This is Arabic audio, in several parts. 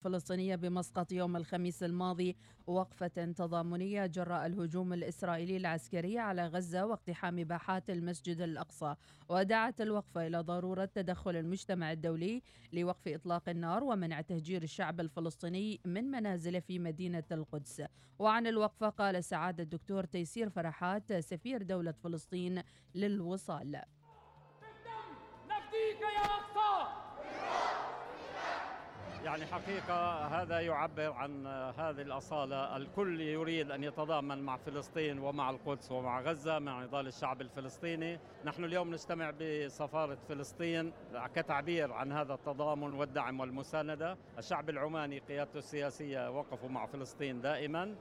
الفلسطينية بمسقط يوم الخميس الماضي وقفة تضامنية جراء الهجوم الإسرائيلي العسكري على غزة واقتحام باحات المسجد الأقصى. ودعت الوقفة إلى ضرورة تدخل المجتمع الدولي لوقف إطلاق النار ومنع تهجير الشعب الفلسطيني من منازله في مدينة القدس. وعن الوقفة قال سعادة الدكتور تيسير فرحات سفير دولة فلسطين للوصال. نفديك يا أقصى! يعني حقيقة هذا يعبر عن هذه الأصالة. الكل يريد أن يتضامن مع فلسطين ومع القدس ومع غزة مع نضال الشعب الفلسطيني. نحن اليوم نجتمع بسفارة فلسطين كتعبير عن هذا التضامن والدعم والمساندة. الشعب العماني قيادته السياسية وقفوا مع فلسطين دائما.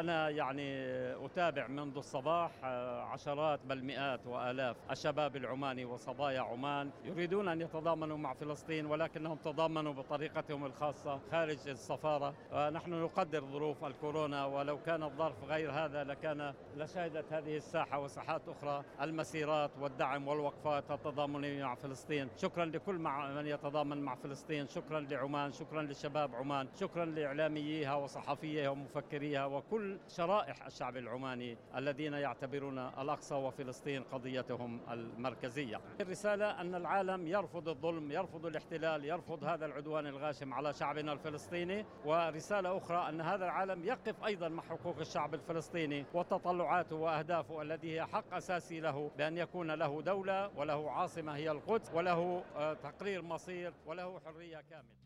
أنا يعني أتابع منذ الصباح عشرات بل مئات وآلاف الشباب العماني وصبايا عمان يريدون أن يتضامنوا مع فلسطين ولكنهم تضامنوا بطريقتهم حياتهم الخاصة خارج السفارة. نحن نقدر ظروف الكورونا ولو كان الظرف غير هذا لكان لشهدت هذه الساحة وساحات أخرى المسيرات والدعم والوقفات التضامنية مع فلسطين. شكرا لكل من يتضامن مع فلسطين. شكرا لعمان شكرا لشباب عمان. شكرا لإعلامييها وصحفيها ومفكريها وكل شرائح الشعب العماني الذين يعتبرون الأقصى وفلسطين قضيتهم المركزية. الرسالة أن العالم يرفض الظلم يرفض الاحتلال يرفض هذا العدوان الغاشم. القادم على شعبنا الفلسطيني ورسالة أخرى أن هذا العالم يقف أيضا مع حقوق الشعب الفلسطيني وتطلعاته وأهدافه التي هي حق أساسي له بأن يكون له دولة وله عاصمة هي القدس وله آه، تقرير مصير وله حرية كاملة.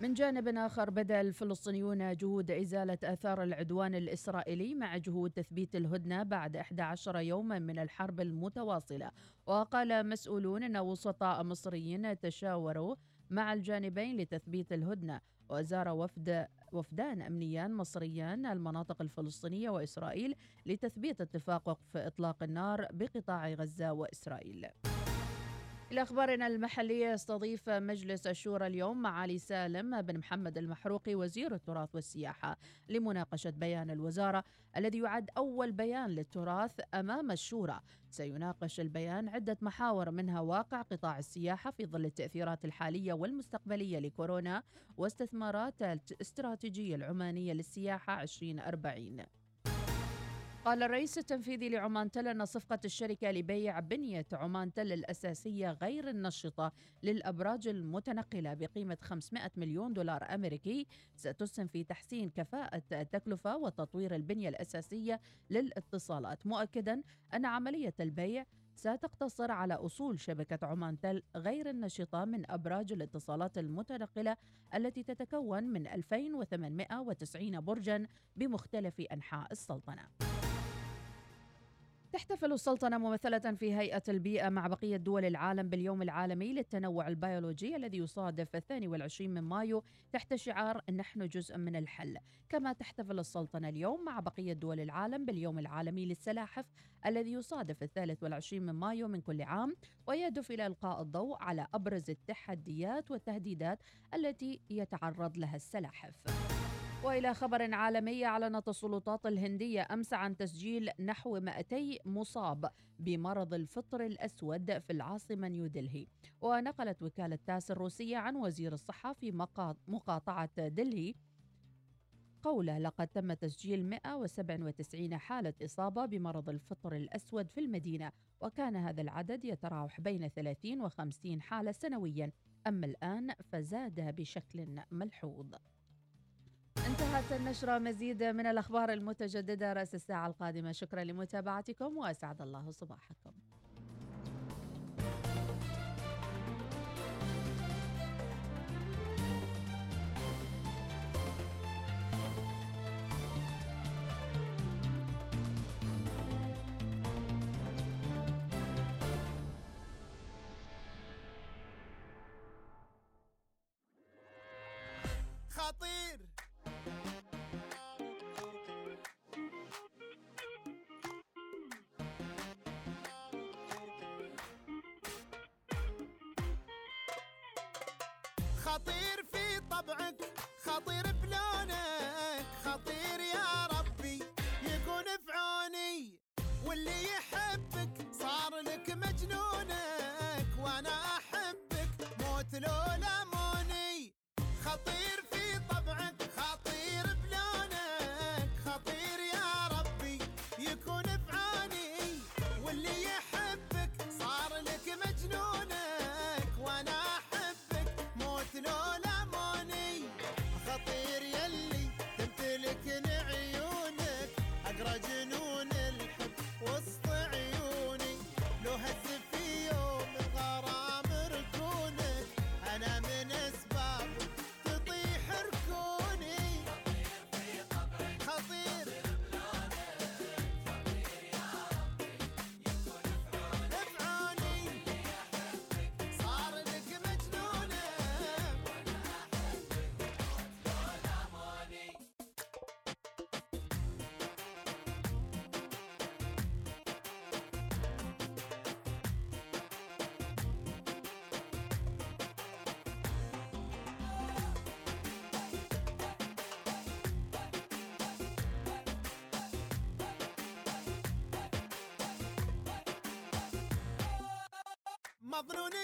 من جانب آخر بدأ الفلسطينيون جهود إزالة آثار العدوان الإسرائيلي مع جهود تثبيت الهدنة بعد 11 يوما من الحرب المتواصلة. وقال مسؤولون أن وسطاء مصريين تشاوروا مع الجانبين لتثبيت الهدنة. وزار وفد وفدان أمنيان مصريان المناطق الفلسطينية وإسرائيل لتثبيت اتفاق وقف إطلاق النار بقطاع غزة وإسرائيل. إلى أخبارنا المحلية يستضيف مجلس الشورى اليوم معالي سالم بن محمد المحروقي وزير التراث والسياحة. لمناقشة بيان الوزارة الذي يعد أول بيان للتراث أمام الشورى. سيناقش البيان عدة محاور منها واقع قطاع السياحة في ظل التأثيرات الحالية والمستقبلية لكورونا واستثمارات الاستراتيجية العمانية للسياحة 2040 قال الرئيس التنفيذي لعمان تل أن صفقة الشركة لبيع بنية عمان تل الأساسية غير النشطة للأبراج المتنقلة بقيمة 500 مليون دولار أمريكي ستسهم في تحسين كفاءة التكلفة وتطوير البنية الأساسية للاتصالات مؤكدا أن عملية البيع ستقتصر على أصول شبكة عمان تل غير النشطة من أبراج الاتصالات المتنقلة التي تتكون من 2890 برجا بمختلف أنحاء السلطنة. تحتفل السلطنة ممثلة في هيئة البيئة مع بقية دول العالم باليوم العالمي للتنوع البيولوجي الذي يصادف الثاني والعشرين من مايو تحت شعار نحن جزء من الحل. كما تحتفل السلطنة اليوم مع بقية دول العالم باليوم العالمي للسلاحف الذي يصادف الثالث والعشرين من مايو من كل عام ويهدف إلى إلقاء الضوء على أبرز التحديات والتهديدات التي يتعرض لها السلاحف. وإلى خبر عالمي أعلنت السلطات الهندية أمس عن تسجيل نحو 200 مصاب بمرض الفطر الأسود في العاصمة نيودلهي ونقلت وكالة تاس الروسية عن وزير الصحه في مقاطعة دلهي قوله لقد تم تسجيل 197 حالة إصابة بمرض الفطر الأسود في المدينة وكان هذا العدد يتراوح بين 30 و 50 حالة سنويا أما الآن فزاد بشكل ملحوظ. انتهت النشرة مزيد من الأخبار المتجددة رأس الساعة القادمة. شكرا لمتابعتكم وأسعد الله صباحكم.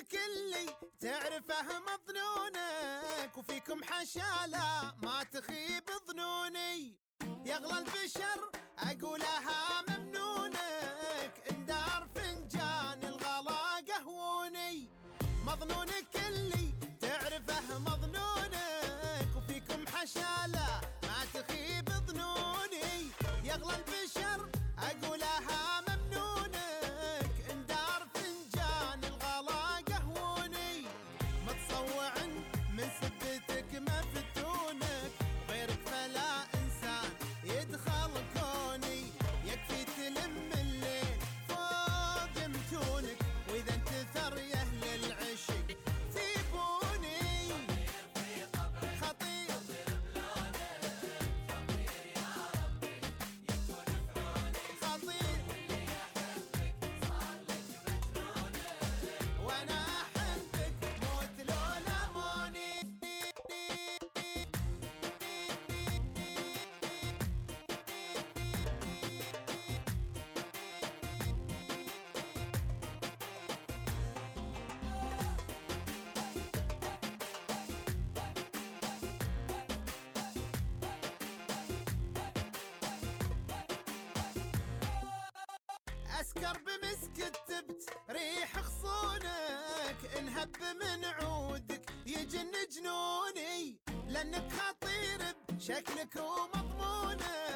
مظنونك اللي تعرفه مظنونك وفيكم حشالة ما تخيب ظنوني. يغلى البشر أقولها ممنونك اندار فنجان الغلا قهوني. مظنونك اسكر بمسك التبت ريح خصونك انهب من عودك يجن جنوني لأنك خطير بشكلك ومضمونك.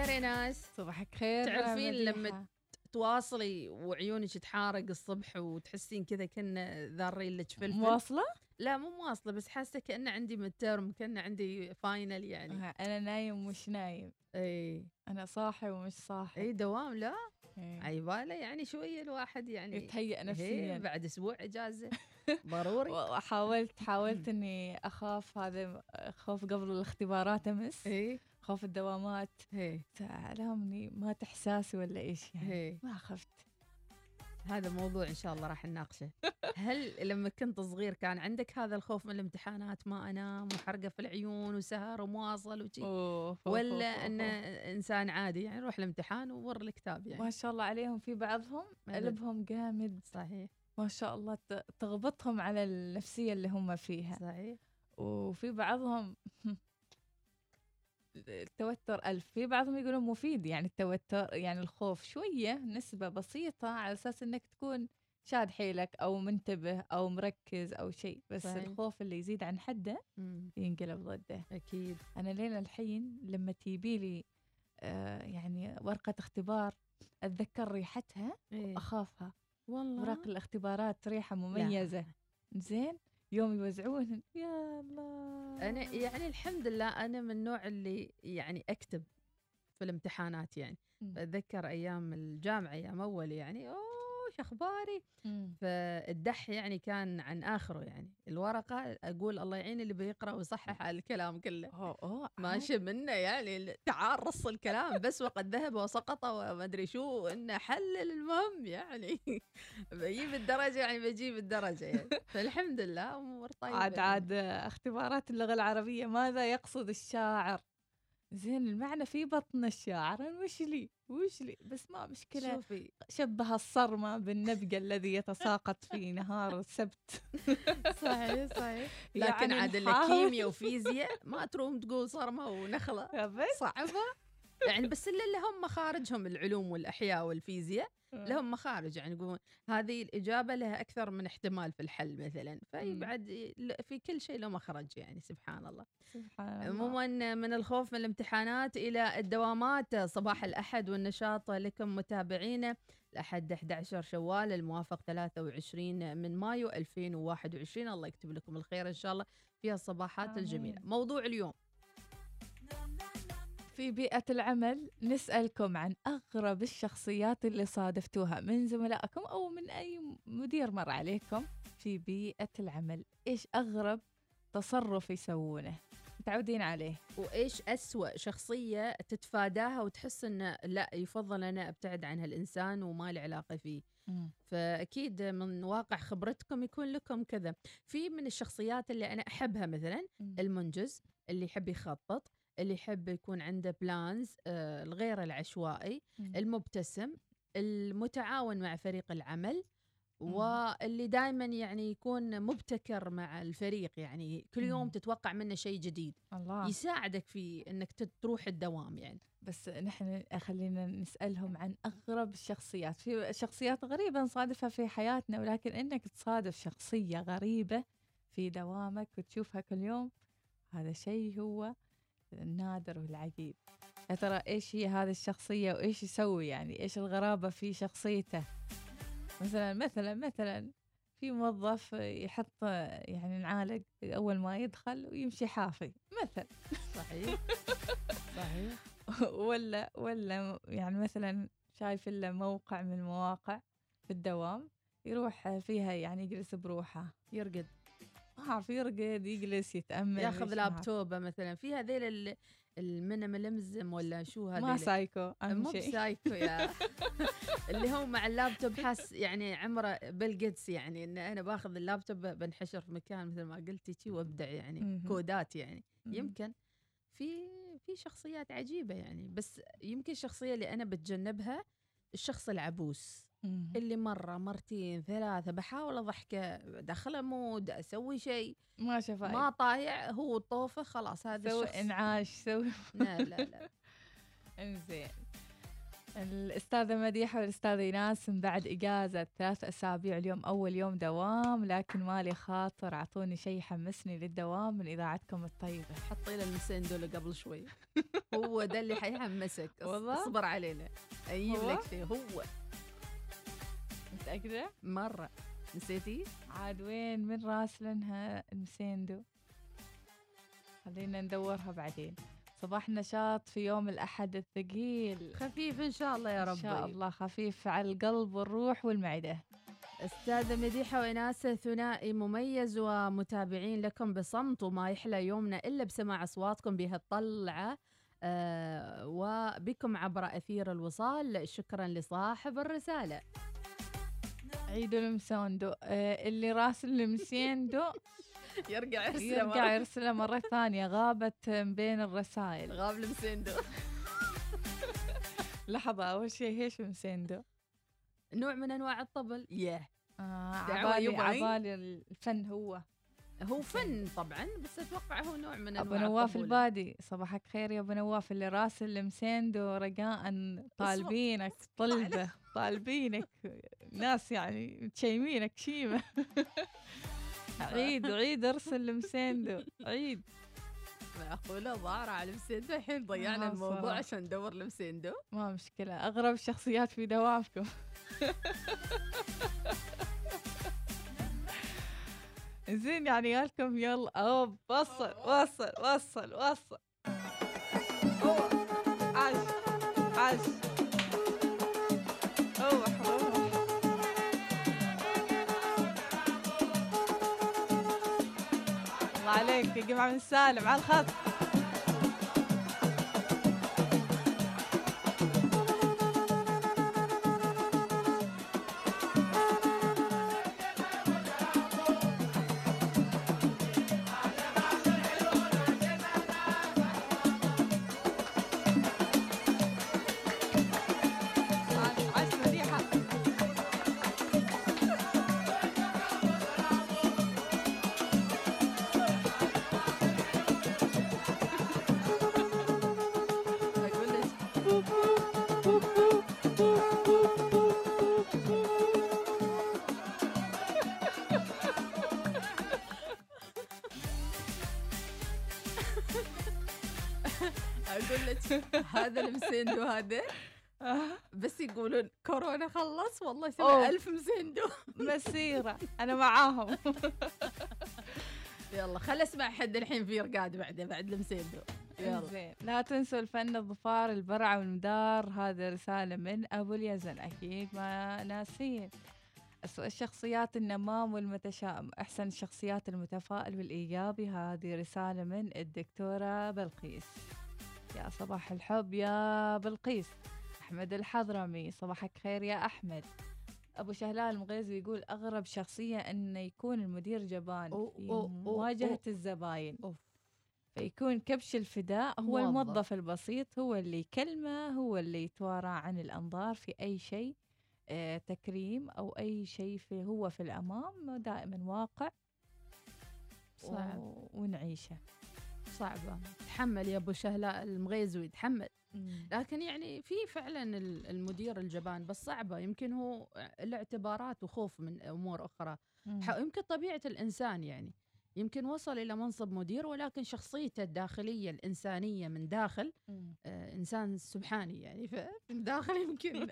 الخير يا ناس. صباحك خير تعرفين لما. تواصلي وعيونك تحارق الصبح وتحسين كذا كنا ذارين لك فلفل. مواصلة؟ لا مو مواصلة بس حاسة كانه عندي midterm كانه عندي final يعني. آه، أنا نايم ومش نايم. إي. أنا صاحي ومش صاحي. إي دوام لا. إيه. عيباله يعني شوية الواحد يعني يتهيأ نفسيا. بعد أسبوع إجازة. ضروري. وحاولت حاولت إني أخاف هذا خوف قبل الاختبارات أمس. إي. خوف الدوامات. اي علامني مات احساسي ولا إيش يعني. اي ما خفت. هذا موضوع إن شاء الله راح نناقشه. هل لما كنت صغير كان عندك هذا الخوف من الامتحانات؟ ما أنام وحرقة في العيون وسهر ومواصل وشي. ولا انه. إنسان عادي يعني يروح الامتحان وور الكتاب يعني. ما شاء الله عليهم في بعضهم. أبد. قلبهم جامد. صحيح. ما شاء الله تغبطهم على النفسية اللي هم فيها. صحيح. وفي بعضهم التوتر ألف. في بعضهم يقولون مفيد يعني التوتر يعني الخوف شوية نسبة بسيطة على أساس أنك تكون شاد حيلك أو منتبه أو مركز أو شيء. بس صحيح. الخوف اللي يزيد عن حده. ينقلب ضده. أكيد. أنا لين الحين لما تجيبي لي آه يعني ورقة اختبار أتذكر ريحتها إيه. اخافها والله؟ اوراق الاختبارات ريحة مميزة. زين؟ يوم يوزعون. يا الله. أنا يعني الحمد لله أنا من النوع اللي يعني أكتب في الامتحانات يعني. أتذكر أيام الجامعة أيام أول يعني أوه شو أخباري. فالدح يعني كان عن آخره يعني. الورقة أقول الله يعين اللي بيقرأ ويصحح على الكلام كله. أوه أوه ماشي منه يعني تعال رص الكلام بس وقد ذهب وسقط وما أدري شو إنه حلل المهم يعني. بجيب الدرجة يعني بجيب الدرجة يعني. فالحمد لله أمور طيبة عاد يعني. عاد اختبارات اللغة العربية ماذا يقصد الشاعر؟ زين المعنى في بطن الشاعر وش لي؟ وش لي؟ بس ما مشكلة. شوفي. شبه الصرمة بالنبقى الذي يتساقط في نهار السبت. صحيح صحيح. لكن يعني عاد اللي نحاول. كيمياء وفيزياء ما تروم تقول صرمة ونخلة. بس. صعبة. يعني بس الا اللي هم مخارجهم العلوم والأحياء والفيزياء لهم مخارج يعني يقولون هذه الإجابة لها أكثر من احتمال في الحل مثلا. فيبعد في كل شيء له مخرج يعني سبحان الله. سبحان الله. عموما من الخوف من الامتحانات إلى الدوامات صباح الأحد والنشاط لكم متابعينا الاحد 11 شوال الموافق 23 من مايو 2021 الله يكتب لكم الخير إن شاء الله في الصباحات آمين. الجميله موضوع اليوم. في بيئة العمل نسألكم عن أغرب الشخصيات اللي صادفتوها من زملائكم أو من أي مدير مر عليكم في بيئة العمل. إيش أغرب تصرف يسوونه؟ متعودين عليه. وإيش أسوأ شخصية تتفاداها وتحس انه لا يفضل أنا أبتعد عن هالانسان وما لي علاقة فيه. فأكيد من واقع خبرتكم يكون لكم كذا. في من الشخصيات اللي أنا أحبها مثلا المنجز اللي يحب يخطط اللي يحب يكون عنده بلانز آه الغير العشوائي المبتسم المتعاون مع فريق العمل مم. واللي دائما يعني يكون مبتكر مع الفريق يعني كل يوم مم. تتوقع منه شيء جديد. الله. يساعدك في إنك تروح الدوام يعني. بس نحن خلينا نسألهم عن أغرب الشخصيات. في شخصيات غريبة نصادفها في حياتنا ولكن إنك تصادف شخصية غريبة في دوامك وتشوفها كل يوم هذا شيء هو النادر والعجيب. يا ترى إيش هي هذه الشخصية وإيش يسوي يعني؟ إيش الغرابة في شخصيته؟ مثلا مثلا مثلا في موظف يحط يعني نعالق أول ما يدخل ويمشي حافي مثلا. صحيح. صحيح. ولا ولا يعني مثلا شايف له موقع من المواقع في الدوام يروح فيها يعني يجلس بروحه. يرقد. ما اعرف يرقد يجلس يتأمل ياخذ. لابتوبه مثلا في هذيل ال- المنملمزم ولا شو هذيل ما سايكو مو شيء بسايكو يا اللي هو مع اللابتوب حاس يعني عمره بالقدس يعني إن أنا باخذ اللابتوب بنحشر في مكان مثل ما قلتي شي وأبدع يعني. كودات يعني. يمكن في في شخصيات عجيبة يعني بس يمكن الشخصيه اللي أنا بتجنبها الشخص العبوس. اللي مرة مرتين ثلاثة بحاول أضحكه داخله mood أسوي شيء ما شفاي ما طايع هو طوفه خلاص هذا سوي الشخص. إنعاش سوي لا لا لا. إنزين. الأستاذة مديحة والأستاذة إيناس من بعد إجازة ثلاث أسابيع اليوم أول يوم دوام لكن مالي خاطر أعطوني شيء يحمسني للدوام من إذاعتكم الطيبة. حطي له المسين دول قبل شوي. هو ده اللي حيحمسك. والله؟ أصبر علينا. أجيب هو؟ لك فيه هو. متأكدة؟ مرة. نسيتي؟ عاد وين؟ من راسلنها المسيندو. خلينا ندورها بعدين. صباح نشاط في يوم الأحد الثقيل. خفيف إن شاء الله يا إن ربي. شاء الله خفيف على القلب والروح والمعدة. أستاذة مديحة وإناس ثنائي مميز ومتابعين لكم بصمت وما يحلى يومنا إلا بسماع أصواتكم بهالطلعة آه وبكم عبر أثير الوصال. شكرا لصاحب الرسالة. عيدوا المساندو آه اللي راسل المسيندو يرجع يرجع يرسله مرة ثانية. غابت من بين الرسائل. غاب المسندو لحظة أول شيء إيش مسيندو؟ نوع من أنواع الطبل. ياه. آه عبالي. عبالي الفن هو. هو فن طبعا بس أتوقع هو نوع من أبو أنواع نواف الطبول. البادي صباحك خير يا أبو نواف اللي راسل المسيندو رجاء طالبينك طلبه طالبينك. ناس يعني متشيمينك شيمة. عيد عيد ارسل لمسيندو عيد. معقولة ظاهرة على مسيندو الحين ضيعنا الموضوع صراحة. عشان ندور لمسيندو ما مشكلة أغرب الشخصيات في دوامكم زين يعني قالكم يلا. أوب وصل وصل وصل وصل. عاش عاش. روح روح الله عليك يا جماعة من سالم على الخط. المسيندو هذا. بس يقولون كورونا خلص والله. سوى ألف مسيندو مسيرة. أنا معاهم. يلا خل أسمع حد الحين في رقاد بعده بعد المسيندو يلا. زين لا تنسوا الفن الظفار البرع والمدار. هذا رسالة من أبو اليزن. أكيد ما ناسين الشخصيات النمام والمتشائم. أحسن الشخصيات المتفائل والإيجابي هذه رسالة من الدكتورة بلقيس. يا صباح الحب يا بلقيس أحمد الحضرمي صباحك خير يا أحمد أبو شهلال المغيزي يقول أغرب شخصية أنه يكون المدير جبان في مواجهة. الزباين أوف. فيكون كبش الفداء هو موظف. الموظف البسيط هو اللي يكلمه هو اللي يتوارى عن الأنظار في أي شيء آه، تكريم أو أي شيء في هو في الأمام دائما واقع صعب. ونعيشه صعبة. تحمل يا أبو شهلاء المغيزوي تحمل لكن يعني في فعلا ال- المدير الجبان بس صعبة. يمكن هو الاعتبارات وخوف من أمور أخرى. يمكن طبيعة الإنسان يعني. يمكن وصل إلى منصب مدير ولكن شخصيته الداخلية الإنسانية من داخل. آه، إنسان سبحاني يعني. فمن داخل يمكن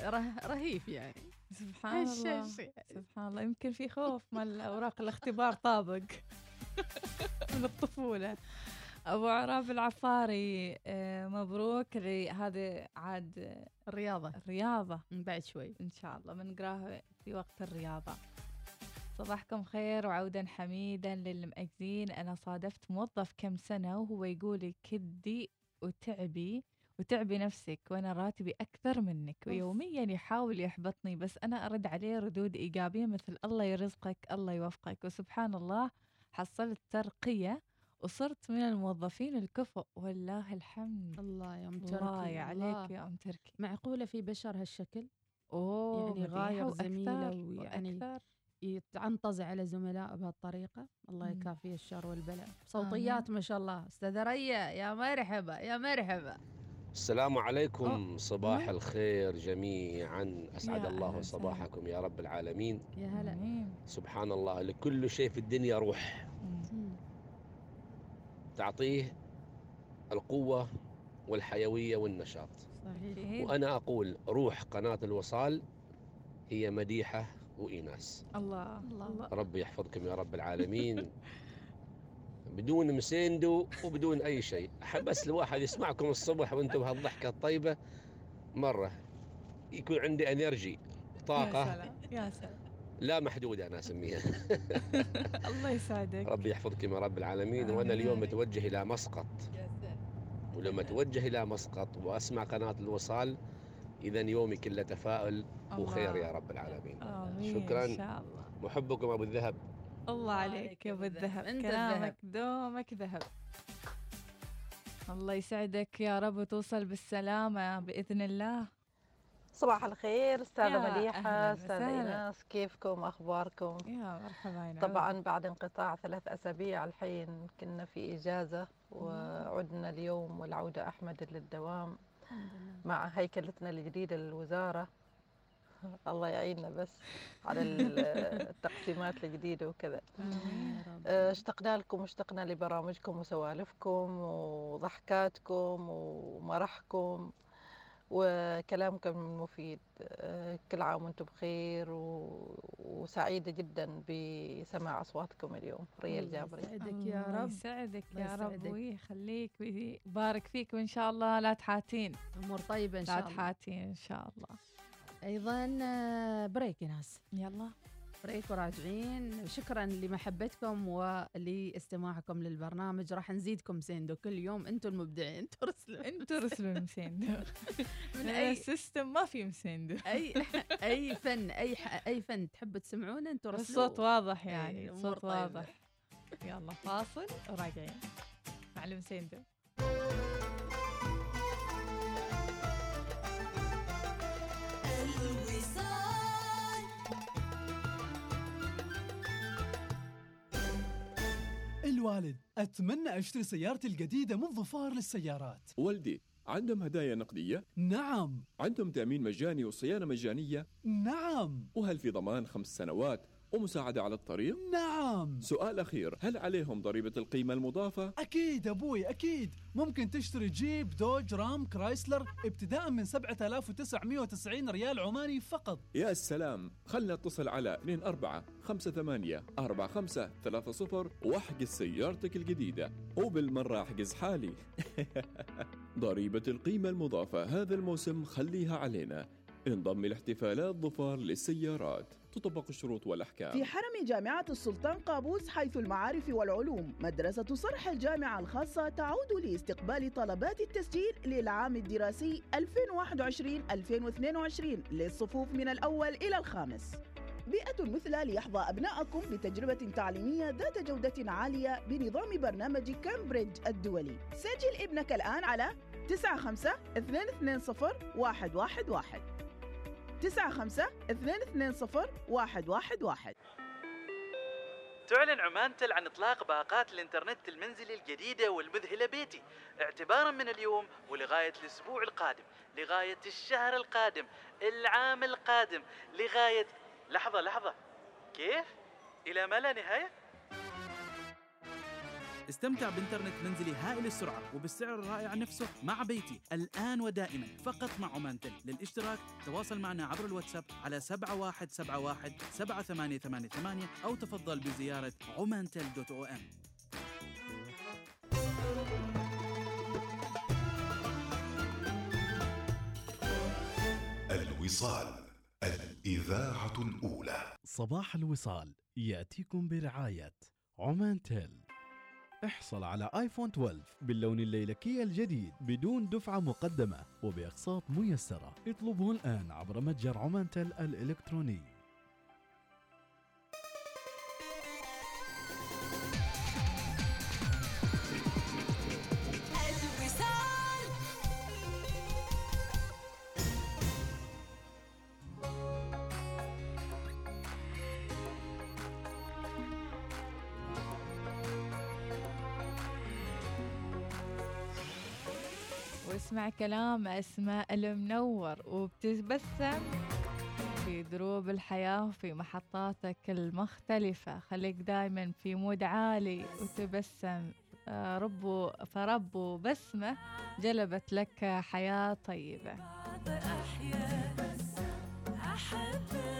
ره- رهيف يعني. سبحان الله. سبحان الله. يمكن في خوف مال أوراق الاختبار طابق. من الطفولة. أبو عراب العفاري آه، مبروك هذا عاد الرياضة. الرياضة. بعد شوي. إن شاء الله بنقراها في وقت الرياضة. صباحكم خير وعودا حميدا للمأجزين أنا صادفت موظف كم سنة وهو يقول لي كدي وتعبي وتعبي نفسك وأنا راتبي أكثر منك. ويوميا يحاول يحبطني بس أنا أرد عليه ردود إيجابية مثل الله يرزقك الله يوفقك. وسبحان الله حصلت ترقية وصرت من الموظفين الكفؤ والله الحمد. الله يا ام تركي الله. عليك يا أم تركي معقولة في بشر هالشكل؟ أوه يعني غاير زميله ويعني. يتعنطز على زملاء بهالطريقة. الله. يكافيه الشر والبلاء. صوتيات ما شاء الله. أستاذة ريا يا مرحبا يا مرحبا. السلام عليكم صباح أيوة. الخير جميعا أسعد يا الله. صباحكم يا رب العالمين يا هلا. سبحان الله لكل شيء في الدنيا روح. تعطيه القوة والحيوية والنشاط صحيح أكيد. وأنا أقول روح قناة الوصال هي مديحة وإيناس الله الله. الله ربي يحفظكم يا رب العالمين بدون مسيندو وبدون أي شيء. بس الواحد يسمعكم الصبح وأنتم بهالضحكة الطيبة. مرة يكون عندي انرجي يا طاقة سلام يا سلام. لا محدودة أنا أسميها. الله يسعدك ربي يحفظكم يا رب العالمين. وأنا اليوم. متوجه إلى مسقط. ولما أتوجه إلى مسقط وأسمع قناة الوصال إذا يومي كله تفاؤل وخير. يا رب العالمين. آمين شكراً. محبكم أبو الذهب. الله عليك يا أبو الذهب. أنت كلامك دومك ذهب. الله يسعدك يا رب وتوصل بالسلامة بإذن الله. صباح الخير أستاذة يا مليحة أستاذة. إيناس. كيفكم؟ أخباركم؟ يا مرحبا. طبعا بعد انقطاع ثلاث أسابيع الحين كنا في إجازة وعدنا اليوم والعودة أحمد للدوام مع هيكلتنا الجديدة للوزارة. الله يعيننا بس على ال- التقسيمات الجديدة وكذا. آمين يا رب. آه، اشتقنا لكم واشتقنا لبرامجكم وسوالفكم وضحكاتكم ومرحكم وكلامكم المفيد. آه، كل عام وأنتم بخير و- وسعيدة جدا بسماع أصواتكم اليوم. ريال جابري يسعدك يا رب. يسعدك يا رب. ويخليك ويبارك فيك وإن شاء الله لا تحاتين. أمور طيبة إن لا شاء الله. تحاتين إن شاء الله. أيضا آه، break يا ناس. يلا. break وراجعين. شكرا لمحبتكم ولاستماعكم للبرنامج. راح نزيدكم سيندو كل يوم. أنتم المبدعين. ترسلوا أنتوا رسلوا المسيندو من اي السيستم ما في مسيندو اي أي فن أي أي فن تحبوا تسمعونه أنتم رسلوا الصوت واضح يعني الصوت. واضح. يلا فاصل وراجعين. مع المسيندو الوالد أتمنى أشتري سيارتي الجديدة من ظفار للسيارات والدي عندهم هدايا نقدية؟ نعم عندهم تأمين مجاني وصيانة مجانية؟ نعم وهل في ضمان خمس سنوات ومساعدة على الطريق؟ نعم. سؤال أخير هل عليهم ضريبة القيمة المضافة؟ أكيد أبوي أكيد. ممكن تشتري جيب دوج رام كرايسلر ابتداء من 7990 ريال عماني فقط. يا سلام خلنا اتصل على 24 58 45 30 واحجز سيارتك الجديدة. وبالمرة أحجز حالي. ضريبة القيمة المضافة هذا الموسم خليها علينا. انضم لاحتفالات ظفار للسيارات. تطبق الشروط والأحكام. في حرم جامعة السلطان قابوس حيث المعارف والعلوم مدرسة صرح الجامعة الخاصة تعود لاستقبال طلبات التسجيل للعام الدراسي 2021-2022 للصفوف من الأول إلى الخامس. بيئة مثلى ليحظى أبناءكم بتجربة تعليمية ذات جودة عالية بنظام برنامج كامبريدج الدولي. سجل ابنك الآن على 95 220 111 95 220 111 تعلن عمان تل عن إطلاق باقات الإنترنت المنزلي الجديدة والمذهلة بيتي. اعتبارا من اليوم ولغاية الأسبوع القادم. لغاية الشهر القادم. العام القادم. لغاية لحظة لحظة. كيف؟ إلى ما لا نهاية؟ استمتع بإنترنت منزلي هائل السرعة وبالسعر الرائع نفسه مع بيتي. الآن ودائما فقط مع عمان تل للاشتراك تواصل معنا عبر الواتساب على 7171 7888 أو تفضل بزيارة عمانتل دوت أو إم. الوصال الإذاعة الأولى. صباح الوصال يأتيكم برعاية عمان تيل احصل على آيفون 12 باللون الليلكي الجديد بدون دفعة مقدمة وبأقساط ميسرة. اطلبه الآن عبر متجر عمان تيل الإلكتروني. كلام أسماء المنور وبتتبسم في دروب الحياة وفي محطاتك المختلفة. خليك دايما في mood عالي وتبسم. آه، ربو فربو بسمة جلبت لك حياة طيبة. أحيا أحبك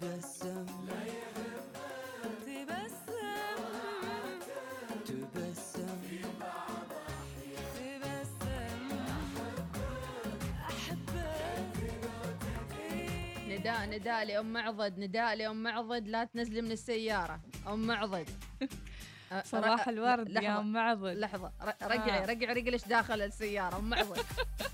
تبسم. لا يهمك تبسم. تبسم. في بعض أحيان تبسم. أحبك. نداء نداء لأم معضد نداء لأم معضد لا تنزلي من السيارة. أم معضد. صباح الورد يا أم معضل لحظة رجعي رجعي رجلك داخل السيارة أم معضل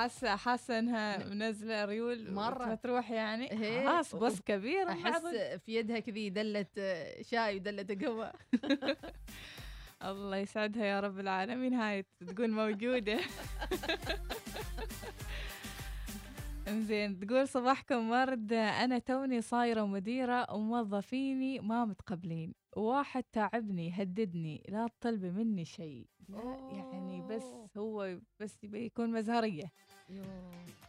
حاسه حاسة إنها منزلة ريول مرة. تروح يعني. خلاص بس كبير معضد. في يدها كذي دلة آه، شاي ودلة قهوة. الله يسعدها يا رب العالمين. هاي تقول موجودة. إنزين تقول صباحكم ورد. أنا توني صايرة مديرة وموظفيني ما متقبلين. واحد تعبني هددني لا تطلبي مني شيء. يعني بس هو بس يكون مزهرية.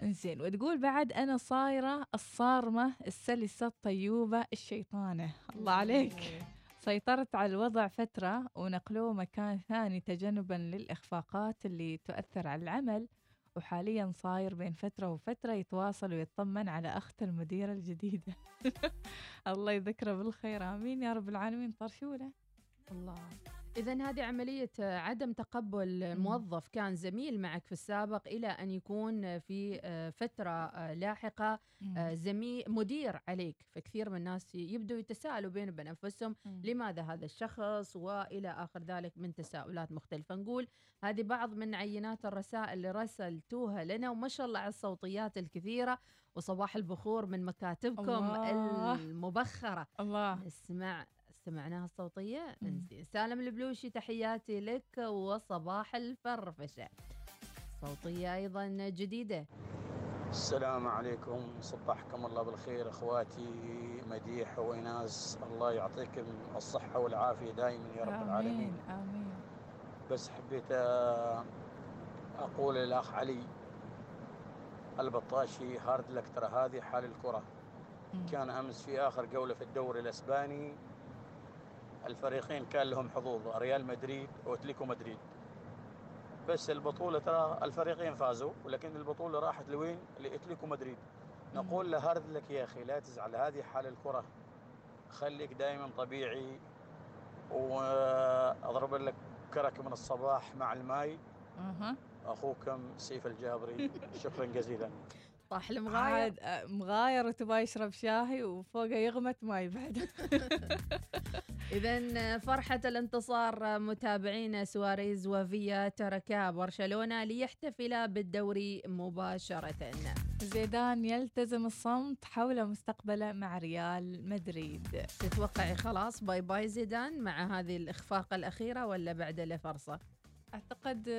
إنزين وتقول بعد أنا صايرة الصارمة السلسة الطيوبة الشيطانة. الله عليك. سيطرت على الوضع فترة ونقلوه مكان ثاني تجنبا للإخفاقات اللي تؤثر على العمل وحاليا صاير بين فترة وفترة يتواصل ويطمن على أخت المديرة الجديدة. الله يذكره بالخير. آمين يا رب العالمين. طرشولة. الله. إذا هذه عملية عدم تقبل موظف كان زميل معك في السابق إلى أن يكون في آه، فترة آه، لاحقة آه، زميل مدير عليك. فكثير من الناس يبدوا يتساءلوا بينهم وبين أنفسهم لماذا هذا الشخص وإلى آخر ذلك من تساؤلات مختلفة. نقول هذه بعض من عينات الرسائل اللي رسلتوها لنا وما شاء الله على الصوتيات الكثيرة. وصباح البخور من مكاتبكم الله. المبخرة. الله. نسمع استمعناها الصوتية. انزين. سالم البلوشي تحياتي لك وصباح الفرفشة. صوتية أيضا جديدة. السلام عليكم. صبحكم الله بالخير. أخواتي مديح وايناس الله يعطيكم الصحة والعافية دائما يا رب العالمين. آمين. آمين بس حبيت أقول للأخ علي البطاشي هارد لك ترى هذه حال الكرة. كان أمس في آخر جولة في الدوري الأسباني الفريقين كان لهم حظوظ ريال مدريد واتليكو مدريد. بس البطولة ترى الفريقين فازوا ولكن البطولة راحت لوين؟ لاتليكو مدريد. نقول له hard luck يا أخي لا تزعل هذه حال الكرة. خليك دائما طبيعي وأضرب لك كرك من الصباح مع الماي. أها. أخوكم سيف الجابري شكرا جزيلا. طاح عاد آه، مغاير وتبغى يشرب شاهي وفوقه يغمت ماي بعد. إذا فرحة الانتصار متابعين سواريز وفيا تركا برشلونة ليحتفلا بالدوري مباشرة. زيدان يلتزم الصمت حول مستقبله مع ريال مدريد. تتوقعي خلاص bye bye زيدان مع هذه الإخفاق الأخيرة ولا بعد له فرصة؟ أعتقد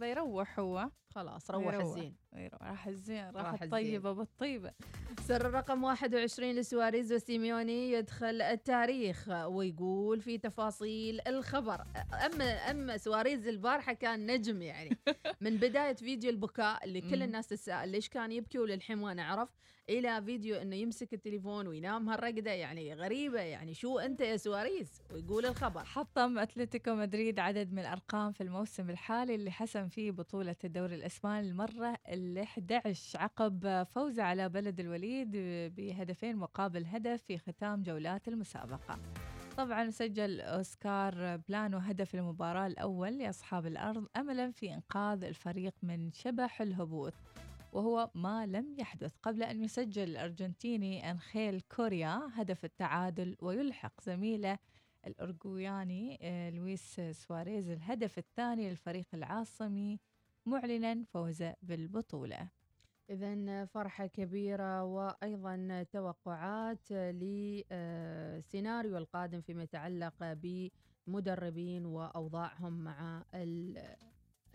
بيروح هو. خلاص روح. الزين بيروح. راح الزين راح. الطيبة بالطيبة سر رقم 21 لسواريز وسيميوني يدخل التاريخ ويقول في تفاصيل الخبر أما أما سواريز البارحة كان نجم يعني من بداية فيديو البكاء اللي كل. الناس تسأل ليش كان يبكي وللحين ما نعرف إلى فيديو إنه يمسك التليفون وينام هالرقدة يعني غريبة يعني شو أنت يا سواريز ويقول الخبر حطم أتلتيكو مدريد عدد من الأرقام في الموسم الحالي اللي حسم فيه بطولة الدوري الإسباني المرة ال 11 عقب فوزه على بلد الوليد بهدفين مقابل هدف في ختام جولات المسابقة. طبعا سجل أوسكار بلانو هدف المباراة الأول لأصحاب الأرض أملا في إنقاذ الفريق من شبح الهبوط وهو ما لم يحدث. قبل أن يسجل الأرجنتيني أنخيل كوريا هدف التعادل ويلحق زميله الأرجوياني آه، لويس سواريز الهدف الثاني للفريق العاصمي معلنا فوزه بالبطولة. إذا فرحة كبيرة وأيضا توقعات لسيناريو القادم فيما يتعلق بمدربين وأوضاعهم مع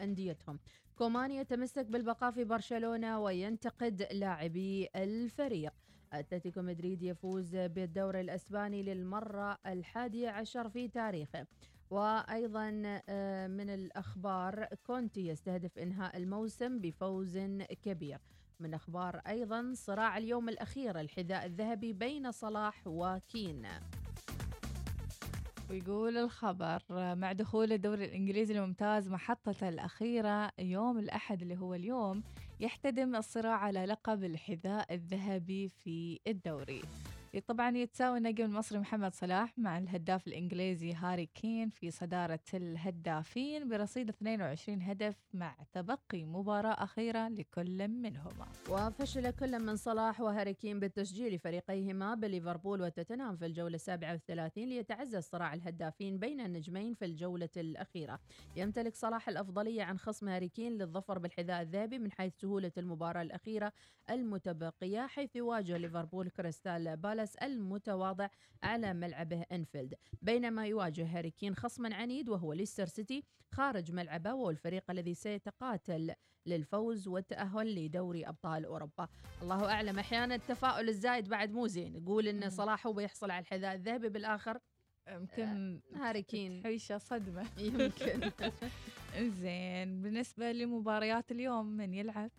أنديتهم. كومان يتمسك بالبقاء في برشلونة وينتقد لاعبي الفريق. أتلتيكو مدريد يفوز بالدوري الأسباني للمرة الحادية عشر في تاريخه. وأيضا آه، من الأخبار كونتي يستهدف إنهاء الموسم بفوز كبير. من أخبار أيضا صراع اليوم الأخير الحذاء الذهبي بين صلاح وكين. ويقول الخبر مع دخول الدوري الإنجليزي الممتاز محطته الأخيرة يوم الأحد اللي هو اليوم يحتدم الصراع على لقب الحذاء الذهبي في الدوري. طبعا يتساوي النجم المصري محمد صلاح مع الهداف الإنجليزي هاري كين في صدارة الهدافين برصيد 22 هدف مع تبقي مباراة أخيرة لكل منهما. وفشل كل من صلاح وهاري كين بالتسجيل فريقيهما بليفربول وتوتنهام في الجولة 37 ليتعزز صراع الهدافين بين النجمين في الجولة الأخيرة. يمتلك صلاح الأفضلية عن خصم هاري كين للظفر بالحذاء الذهبي من حيث سهولة المباراة الأخيرة المتبقية حيث يواجه ليفربول كريستال بالاس المتواضع على ملعبه أنفيلد. بينما يواجه هاري كين خصما عنيد وهو ليستر سيتي خارج ملعبه وهو الفريق الذي سيتقاتل للفوز والتأهل لدوري أبطال أوروبا. الله أعلم أحيانا التفاؤل الزايد بعد مو زين. يقول إن صلاح هو بيحصل على الحذاء الذهبي بالآخر. يمكن هاري كين. صدمة. يمكن. زين بالنسبة لمباريات اليوم من يلعب؟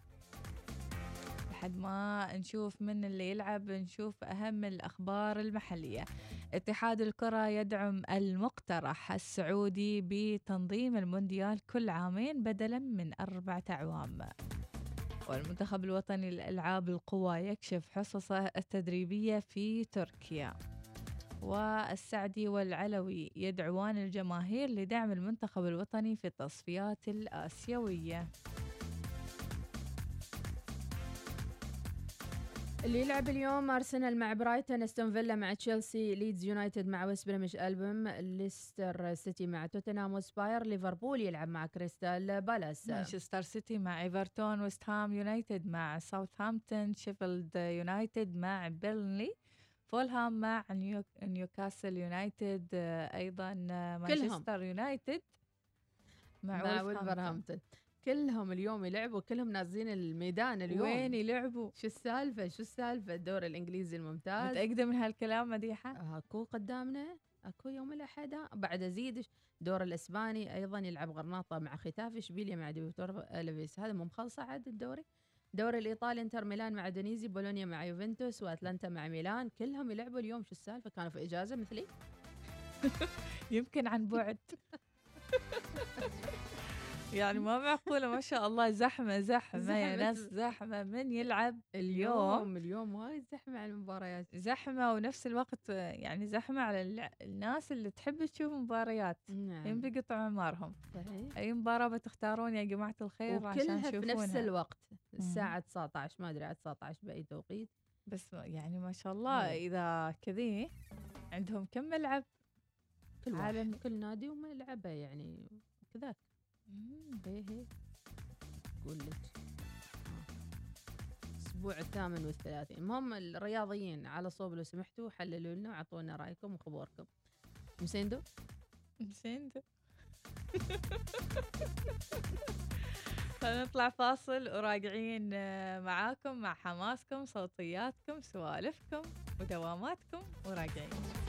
لحد ما نشوف من اللي يلعب نشوف أهم الأخبار المحلية. اتحاد الكرة يدعم المقترح السعودي بتنظيم المونديال كل عامين بدلا من أربعة أعوام. والمنتخب الوطني للألعاب القوى يكشف حصصه التدريبية في تركيا. والسعدي والعلوي يدعوان الجماهير لدعم المنتخب الوطني في التصفيات الآسيوية. اللي يلعب اليوم أرسنال مع برايتون أستون فيلا مع تشيلسي ليدز يونايتد مع ويست بروميتش ألبيون ليستر سيتي مع توتنهام هوتسبير ليفربول يلعب مع كريستال بالاس. مانشستر سيتي مع إيفرتون ويست هام يونايتد مع ساوثهامبتون شيفيلد يونايتد مع بيرنلي فولهام مع نيو نيوكاسل يونايتد آه، أيضا آه، مانشستر يونايتد مع, مع مع ولفرهامبتون كلهم اليوم يلعبوا كلهم نازلين الميدان اليوم. وين يلعبوا؟ شو السالفة؟ شو السالفة؟ الدوري الإنجليزي الممتاز. متأكدة من هالكلام مديحة أكو قدامنا أكو يوم الأحد. بعد أزيد دور الإسباني أيضا يلعب غرناطة مع ختافي إشبيليا مع ديبورتيفو ألافيس. هذا مو مخلصه عاد الدوري. الدوري الإيطالي إنتر ميلان مع أودينيزي بولونيا مع يوفنتوس وأتلانتا مع ميلان. كلهم يلعبوا اليوم. شو السالفة؟ كانوا في إجازة مثلي؟ يمكن عن بعد. يعني ما معقولة ما شاء الله زحمة زحمة يا ناس زحمة من يلعب اليوم. اليوم اليوم وايد زحمة على المباريات. زحمة ونفس الوقت يعني زحمة على الناس اللي تحب تشوف مباريات. نعم. يم بيقطعوا عمارهم. صحيح. أي مباراة بتختارون يا جماعة الخير عشان وكلها في تشوفونها. نفس الوقت الساعة 19 ما أدري على 19 بأي توقيت. بس يعني ما شاء الله إيه. إذا كذي عندهم كم ملعب؟ كل عالم. واحد كل نادي وملعبه يعني كذاك. هي هي. أقول لك. الأسبوع الثامن والثلاثين. المهم الرياضيين على صوب لو سمحتوا حللوا لنا واعطونا رأيكم وخبركم ده. خلينا نطلع فاصل وراجعين آه، معاكم مع حماسكم صوتياتكم سوالفكم ودواماتكم وراجعين.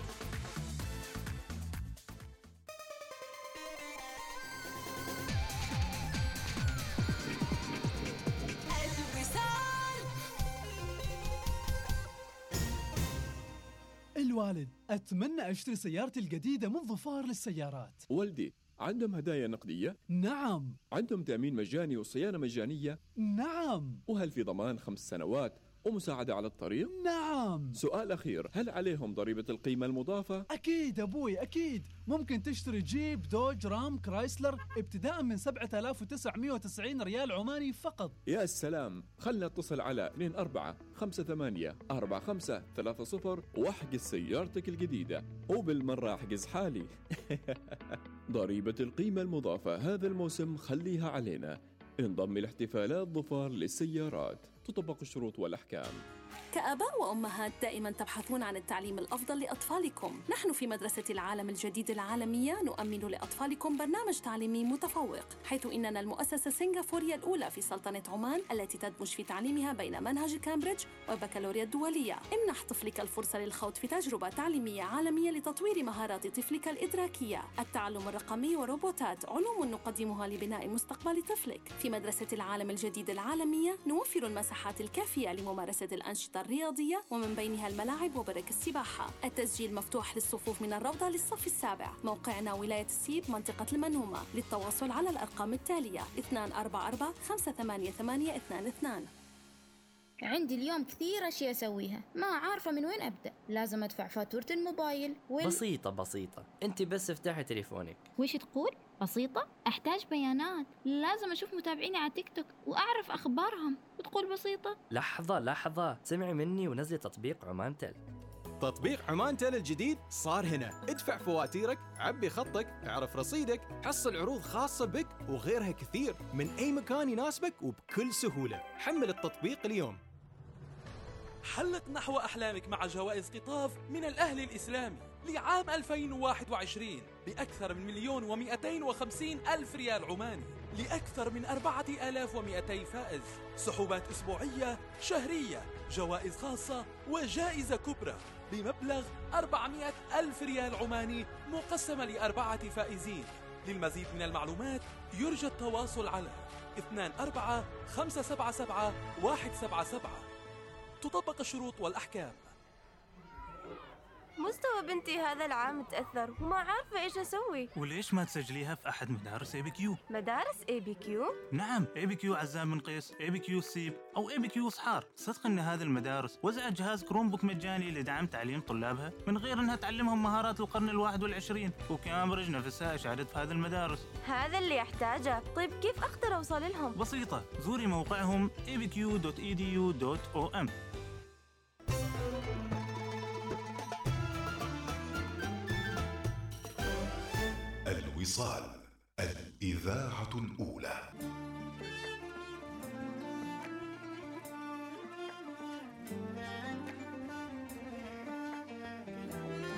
الوالد أتمنى أشتري سيارتي الجديدة من ظفار للسيارات والدي عندهم هدايا نقدية؟ نعم عندهم تأمين مجاني وصيانة مجانية؟ نعم وهل في ضمان خمس سنوات ومساعدة على الطريق؟ نعم. سؤال أخير هل عليهم ضريبة القيمة المضافة؟ أكيد أبوي أكيد. ممكن تشتري جيب دوج رام كرايسلر ابتداء من 7990 ريال عماني فقط. يا سلام خلنا اتصل على 24 58 45 30 واحجز سيارتك الجديدة. وبالمرة أحجز حالي. ضريبة القيمة المضافة هذا الموسم خليها علينا. انضم لاحتفالات ظفار للسيارات تطبق الشروط والأحكام. كآباء وأمهات دائما تبحثون عن التعليم الأفضل لأطفالكم. نحن في مدرسة العالم الجديد العالمية نؤمن لأطفالكم برنامج تعليمي متفوق حيث إننا المؤسسة السنغافورية الأولى في سلطنة عمان التي تدمج في تعليمها بين منهج كامبريدج والبكالوريا الدولية. امنح طفلك الفرصة للخوض في تجربة تعليمية عالمية لتطوير مهارات طفلك الإدراكية. التعلم الرقمي وروبوتات علوم نقدمها لبناء مستقبل طفلك. في مدرسة العالم الجديد العالمية نوفر المساحات الكافية لممارسة الأنشطة الرياضية ومن بينها الملاعب وبرك السباحة. التسجيل مفتوح للصفوف من الروضة للصف السابع. موقعنا ولاية السيب منطقة المنهومة. للتواصل على الأرقام التالية 244 588 22 عندي اليوم كثير أشياء أسويها. ما عارفة من وين أبدأ. لازم أدفع فاتورة الموبايل وال... بسيطة بسيطة. أنت بس افتحي تليفونك. وش تقول؟ بسيطة؟ أحتاج بيانات. لازم أشوف متابعيني على تيك توك وأعرف أخبارهم. وتقول بسيطة؟ لحظة لحظة. سمعي مني ونزلي تطبيق عمان تل تطبيق عمان تل الجديد صار هنا. ادفع فواتيرك عبي خطك اعرف رصيدك حصل عروض خاصة بك وغيرها كثير. من أي مكان يناسبك وبكل سهولة. حمل التطبيق اليوم. حلق نحو أحلامك مع جوائز قطاف من الأهلي الإسلامي لعام 2021 بأكثر من مليون ومئتين وخمسين ألف ريال عماني لأكثر من أربعة آلاف ومئتي فائز. سحوبات أسبوعية شهرية جوائز خاصة وجائزة كبرى بمبلغ 400 ألف ريال عماني مقسمة لأربعة فائزين. للمزيد من المعلومات يرجى التواصل على 24 577 177 تطبق الشروط والأحكام. مستوى بنتي هذا العام تأثر وما عارفة إيش أسوي. وليش ما تسجليها في أحد مدارس ABQ؟ مدارس ABQ نعم اي بي كيو عزام بن قيس اي بي كيو سيب أو اي بي كيو صحار. صدق إن هذه المدارس وزعت جهاز Chromebook مجاني لدعم تعليم طلابها؟ من غير إنها تعلمهم مهارات القرن الواحد والعشرين. وكامبريدج نفسها اشادت في هذه المدارس. هذا اللي أحتاجه. طيب كيف أقدر أوصل لهم؟ بسيطة زوري موقعهم abq.edu.om الوصال الإذاعة الأولى.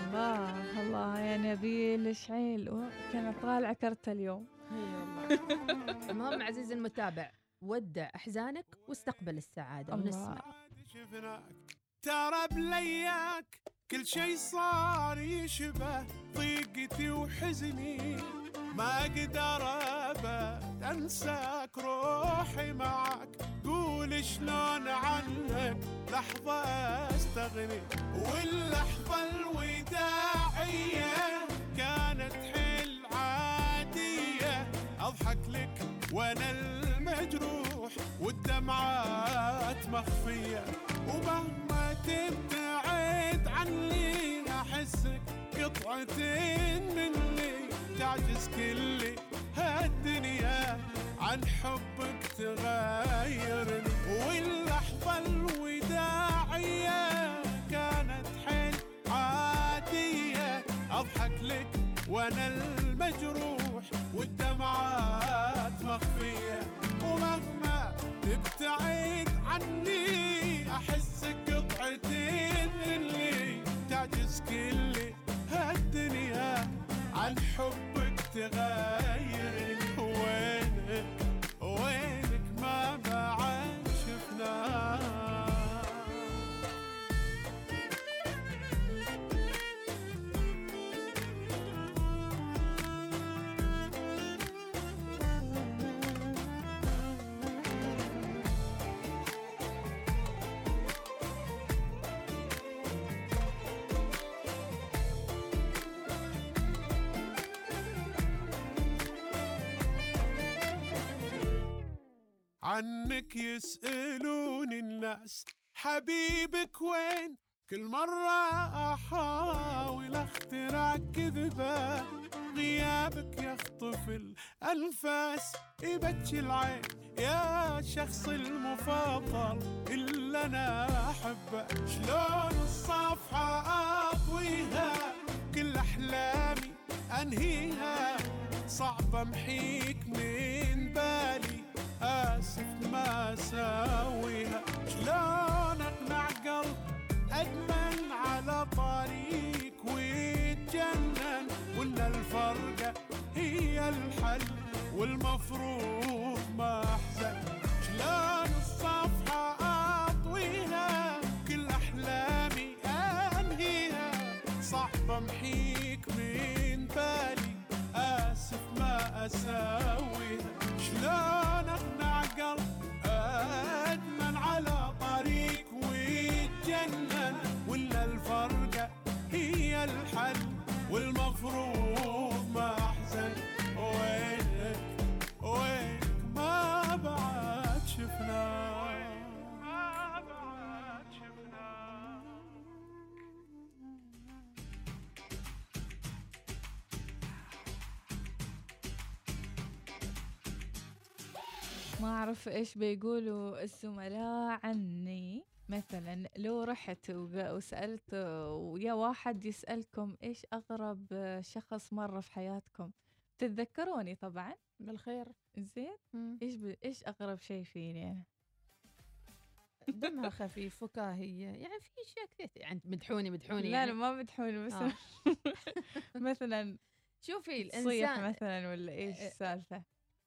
الله الله يا نبيل شعيل كانت طالعة كرت اليوم. المهم عزيزي المتابع ودع أحزانك واستقبل السعادة ونسمع. شفناك ترى بلياك. كل شي صار يشبه ضيقتي وحزني. ما أقدر أبد أنساك روحي معك. قول شلون عنك؟ لحظة أستغني. واللحظة الوداعية كانت حيل عادية. أضحك لك وأنا المجروح والدمعات مخفية. ومهما تبتعد عني احسك قطعتين مني. تعجز كل هالدنيا عن حبك تغيرني. واللحظة الوداعية كانت حيل عادية. أضحك لك وأنا المجروح والدمعات مخفية. ومهما تبتعد عني عن حبك تغيرني عنك يسألون الناس حبيبك وين؟ كل مرة أحاول أخترع كذبة غيابك يخطف الأنفاس يبكي العين. يا شخص المفضل اللي أنا أحبه شلون الصفحة أطويها كل أحلامي أنهيها صعب أمحيك من بالي. آسف ما أساويها. شلون أقنع قلب أدمن على طريق ويتجنن. وإن الفرقة هي الحل والمفروض ما أحزن. شلون الصفحة أطويها؟ كل أحلامي أنهيها. صعب أمحيك من بالي. آسف ما أساويها. مفروض ما أحزن. وينك وينك ما بعد شفنا ما بعد شفنا. ما أعرف إيش بيقولوا الزملاء عني. مثلا لو رحت وسألت ويا واحد يسألكم إيش أغرب شخص مره في حياتكم؟ تتذكروني طبعا. بالخير. زين. إيش ب... إيش أغرب شيء فيني أنا؟ دمها خفيف فكاهيه يعني في أشياء كثير. يعني مدحوني مدحوني لا يعني. لا ما مدحوني بس آه. مثلا شوفي تصيح الإنسان مثلا ولا إيش آه، السالفة؟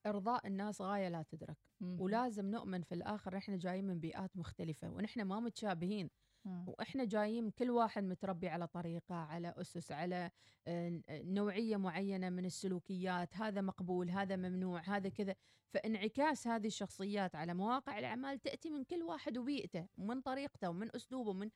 إرضاء الناس غاية لا تدرك مهم. ولازم نؤمن في الآخر إحنا جايين من بيئات مختلفة ونحن ما متشابهين مم. وإحنا جايين كل واحد متربي على طريقة على أسس على آه، نوعية معينة من السلوكيات هذا مقبول هذا ممنوع هذا كذا فانعكاس هذه الشخصيات على مواقع الأعمال تأتي من كل واحد وبيئته ومن طريقته ومن أسلوبه ومن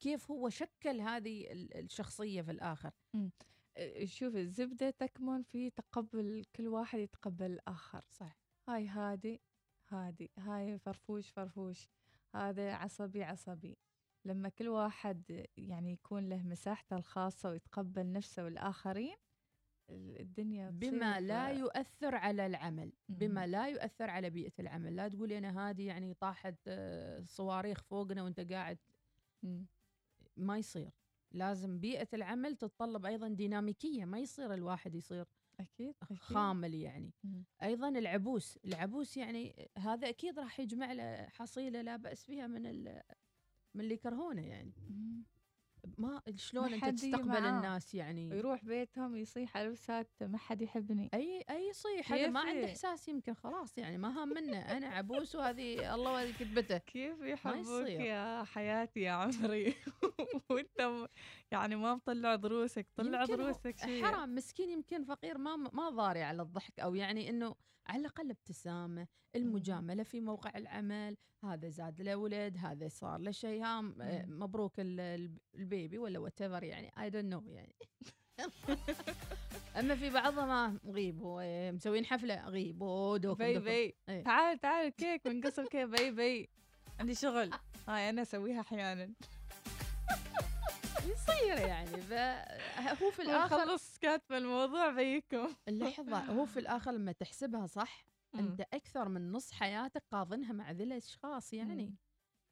كيف هو شكل هذه ال- الشخصية في الآخر مم. آه، شوف الزبدة تكمن في تقبل كل واحد يتقبل الآخر. صح. هاي هادي هادي هاي فرفوش فرفوش. هذا عصبي عصبي. لما كل واحد يعني يكون له مساحته الخاصة ويتقبل نفسه والآخرين ال- الدنيا بما لا يؤثر على العمل بما. لا يؤثر على بيئة العمل لا تقولي أنا هذه يعني طاحت آه، صواريخ فوقنا وأنت قاعد. ما يصير. لازم بيئة العمل تتطلب أيضا ديناميكية ما يصير الواحد يصير أكيد أكيد. خامل يعني مم. أيضا العبوس العبوس يعني هذا أكيد راح يجمع له حصيلة لا بأس بها من من اللي يكرهونه يعني. ما شلون يجي تستقبل معاه. الناس يعني؟ يروح بيتهم يصيح على الوسات ما حد يحبني. أي أي صيح هذا ما عنده؟ إحساس يمكن خلاص يعني ما هام منه. أنا عبوس وهذه الله وهذه كتبته كيف يحبوك. يا حياتي يا عمري؟ وأنت يعني ما مطلع دروسك طلع دروسك شيء حرام. مسكين يمكن فقير ما ما ضاري على الضحك أو يعني إنه على الأقل ابتسامة المجاملة في موقع العمل هذا زاد له ولد هذا صار له شيء. مبروك ال- البيبي ولا وات يعني. اي دونت نو يعني. أما في بعضها ما غيب هو إيه، مسوين حفلة غيب. دوكم بي. بي. إيه. تعال تعال كيك من قصر كيك. بي بي. عندي شغل. هاي أنا أسويها أحيانا. يصير يعني. فهو في الآخر خلص كاتبه الموضوع بيكم. لحظة هو في الآخر لما تحسبها صح مم. أنت أكثر من نص حياتك قاضنها مع ذي الأشخاص يعني.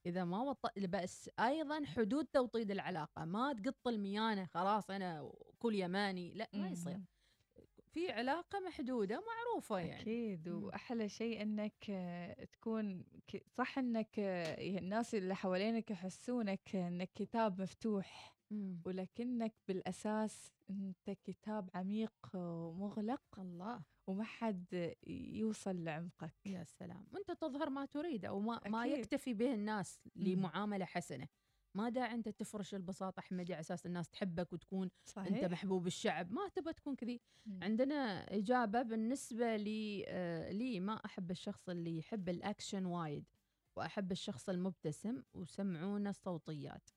إذا ما وط... بس أيضا حدود توطيد العلاقة ما تقط الميانة خلاص أنا كل يماني لا ما يصير مم. في علاقة محدودة معروفة يعني أكيد مم. وأحلى شيء إنك آه، تكون صح إنك آه، الناس اللي حوالينك يحسونك إنك كتاب مفتوح مم. ولكنك بالأساس أنت كتاب عميق ومغلق الله. وما حد يوصل لعمقك. يا سلام. وأنت تظهر ما تريد أو ما, ما. يكتفي به الناس مم. لمعاملة حسنة. ما داعي أنت تفرش البساطة أحمدي على أساس الناس تحبك وتكون صحيح. انت محبوب الشعب. ما تبى تكون كذي. عندنا إجابة بالنسبة لي آه لي. ما أحب الشخص اللي يحب الأكشن وايد وأحب الشخص المبتسم وسمعونا الصوتيات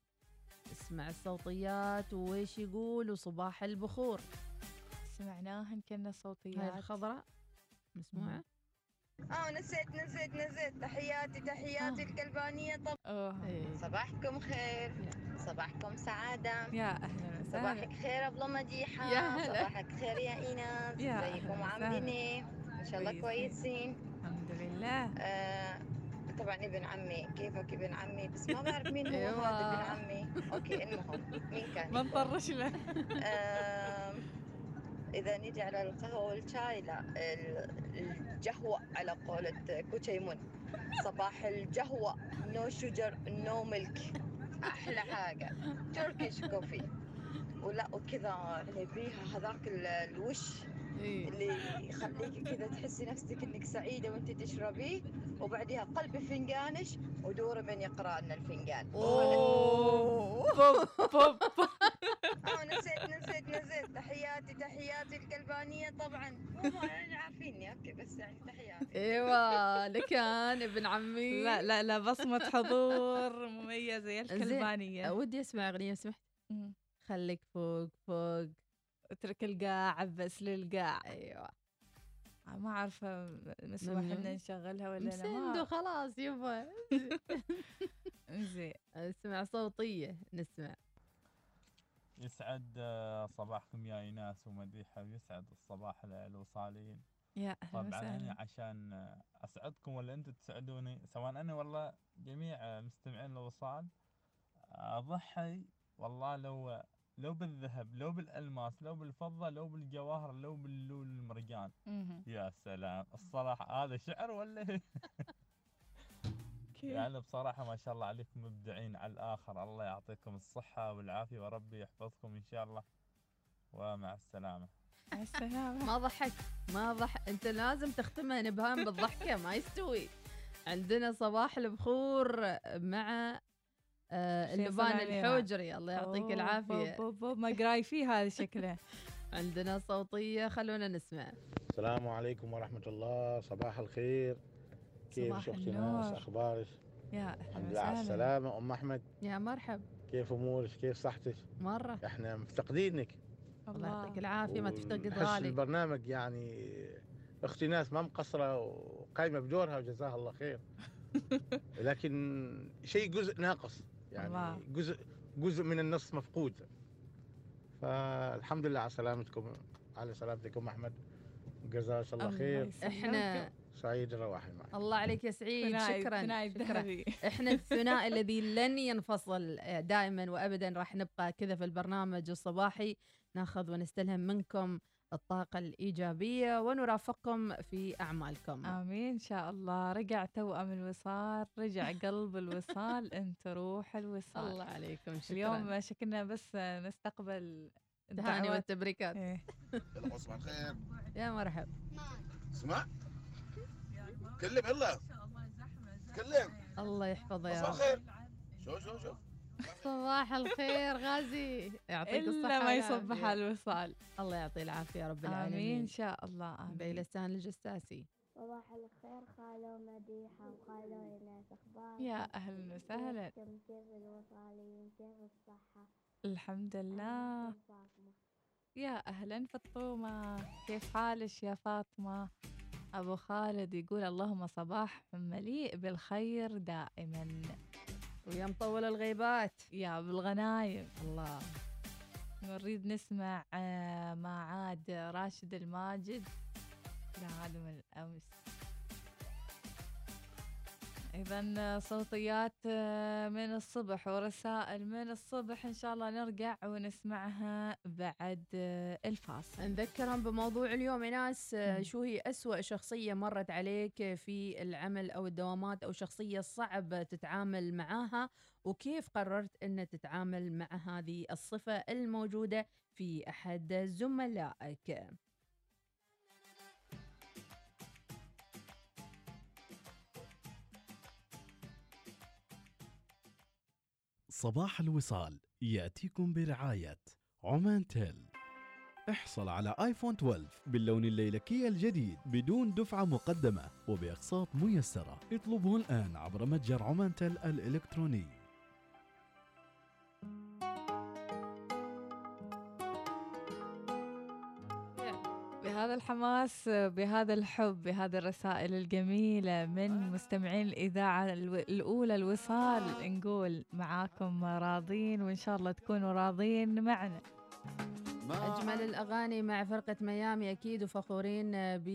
اسمع الصوتيات وإيش يقول وصباح البخور. سمعناهن كنا هاي صوتيات الخضراء مسموعه آه نسيت نسيت نسيت. تحياتي تحياتي الكلبانية طب أوه. إيه. صباحكم خير. صباحكم سعادة. يا أهلا وسهلا. صباحك خير أبلة مديحة. يا هلا. صباحك خير يا إيناس. ازيكم أهلا عاملين؟ إن شاء الله كويسين. كويسين. الحمد لله. آه طبعا ابن عمي. كيفك ابن عمي؟ بس ما بعرف مين هو أيوة. هذا ابن عمي. okay المهم مين كان؟ ما نطرش له. آم، إذا نجي على القهوة والشاي لا ال- الجهوة على قولة كوتشيمون. صباح الجهوة no sugar no milk أحلى حاجة. Turkish coffee ولا وكذا اللي بيها هذاك ال- الوش. إيه. اللي يخليك كذا تحسي نفسك إنك سعيدة وأنت تشربيه وبعدها قلب فنجانش ودور من يقرأ لنا الفنجان. أوه. بوب بوب آه نسيت نسيت نسيت. تحياتي تحياتي الكلبانية طبعا. هم عارفيني أوكي بس يعني تحياتي. إيوه لكان ابن عمي. لا لا لا بصمة حضور مميزة يا زين. الكلبانية. ودي أسمع أغنية سمحت. خليك فوق فوق. اترك القاع عبس للقاع. أيوه. ما عارفة مسموح ممنوع. لنا نشغلها ولا لا مسندو ما خلاص يبا. زين. اسمع صوتية نسمع. يسعد آه، صباحكم يا إيناس ومديحة ويسعد الصباح ال- الوصاليين يا طبعا وسهلا. أنا عشان أسعدكم ولا أنتم تسعدوني سواء أنا ولا جميع مستمعين الوصال أضحي والله لو لو بالذهب لو بالألماس لو بالفضة لو بالجواهر لو باللول المرجان. يا سلام. الصراحة هذا شعر ولا؟ كيف؟ يعني بصراحة ما شاء الله عليكم مبدعين على الآخر. الله يعطيكم الصحة والعافية وربي يحفظكم إن شاء الله. ومع السلامة. مع السلامة. ما ضحك ما ضحك. أنت لازم تختمها نبهان بالضحكة ما يستوي. عندنا صباح البخور مع آه اللبان. الحوجري. الله يعطيك العافية. بو- بو- بو، ما قراي فيه هذا شكله. عندنا صوتية خلونا نسمع. السلام عليكم ورحمة الله. صباح الخير. كيف النور. ناس؟ أخبارك؟ يا الحمد لله على السلامة. أم أحمد؟ يا مرحب. كيف أمورك؟ كيف صحتك؟ مرة. إحنا مفتقدينك. الله يعطيك العافية ما تفتقد غالي. البرنامج يعني أختي ناس ما مقصرة وقايمة بدورها وجزاها الله خير. لكن شيء جزء ناقص. يعني الله. جزء جزء من النص مفقود. فالحمد لله على سلامتكم على سلامتك أم أحمد. جزاك الله الله خير. إحنا سعيد الرواحي معك. الله عليك يا سعيد. ثنائي- شكرا ثنائي شكرا. إحنا الثنائي الذي لن ينفصل دائما وابدا راح نبقى كذا في البرنامج الصباحي. نأخذ ونستلهم منكم الطاقة الإيجابية ونرافقكم في أعمالكم. آمين إن شاء الله. رجع توأم الوصال رجع قلب الوصال أنت روح الوصال. الله عليكم شكرا. اليوم شكلنا بس نستقبل التهاني الدعوات. والتبريكات. إيه. يلا صباح الخير. يا مرحب اسمع. كلم يلا. كلم. الله يحفظه يا صباح رب. الخير. شوف شوف شوف صباح الخير غازي. يعطيك إلا الصحة ما والعافية. يصبح على الوصال. الله يعطيه العافية يا رب آمين العالمين. إن شاء الله آمين. بيلستان الجساسي صباح الخير خالو مديحة وخالو إيناس أخباركم يا أهلا وسهلا. كيف الوصالين؟ كيف الصحة؟ الحمد لله. يا أهلا فطومة كيف حالك يا فاطمة؟ أبو خالد يقول اللهم صباح مليء بالخير دائما. ويا مطول الغيبات. يا بالغنايم الله. نريد نسمع آه، ما عاد راشد الماجد. لا هذا من الأمس. إذا صوتيات آه، من الصبح ورسائل من الصبح إن شاء الله نرجع ونسمعها بعد آه، الفاصل. نذكرهم بموضوع اليوم يا ناس آه،. شو هي أسوأ شخصية مرت عليك في العمل أو الدوامات أو شخصية صعب تتعامل معاها؟ وكيف قررت أن تتعامل مع هذه الصفة الموجودة في أحد زملائك؟ صباح الوصال يأتيكم برعاية عمان تيل. احصل على آيفون 12 باللون الليلكي الجديد بدون دفعة مقدمة وبأقساط ميسرة. اطلبه الآن عبر متجر عمان تيل الإلكتروني. بهذا الحماس بهذا الحب بهذه الرسائل الجميلة من مستمعين الإذاعة الأولى الوصال. نقول معاكم راضين وإن شاء الله تكونوا راضين معنا. أجمل الأغاني مع فرقة ميامي أكيد وفخورين ب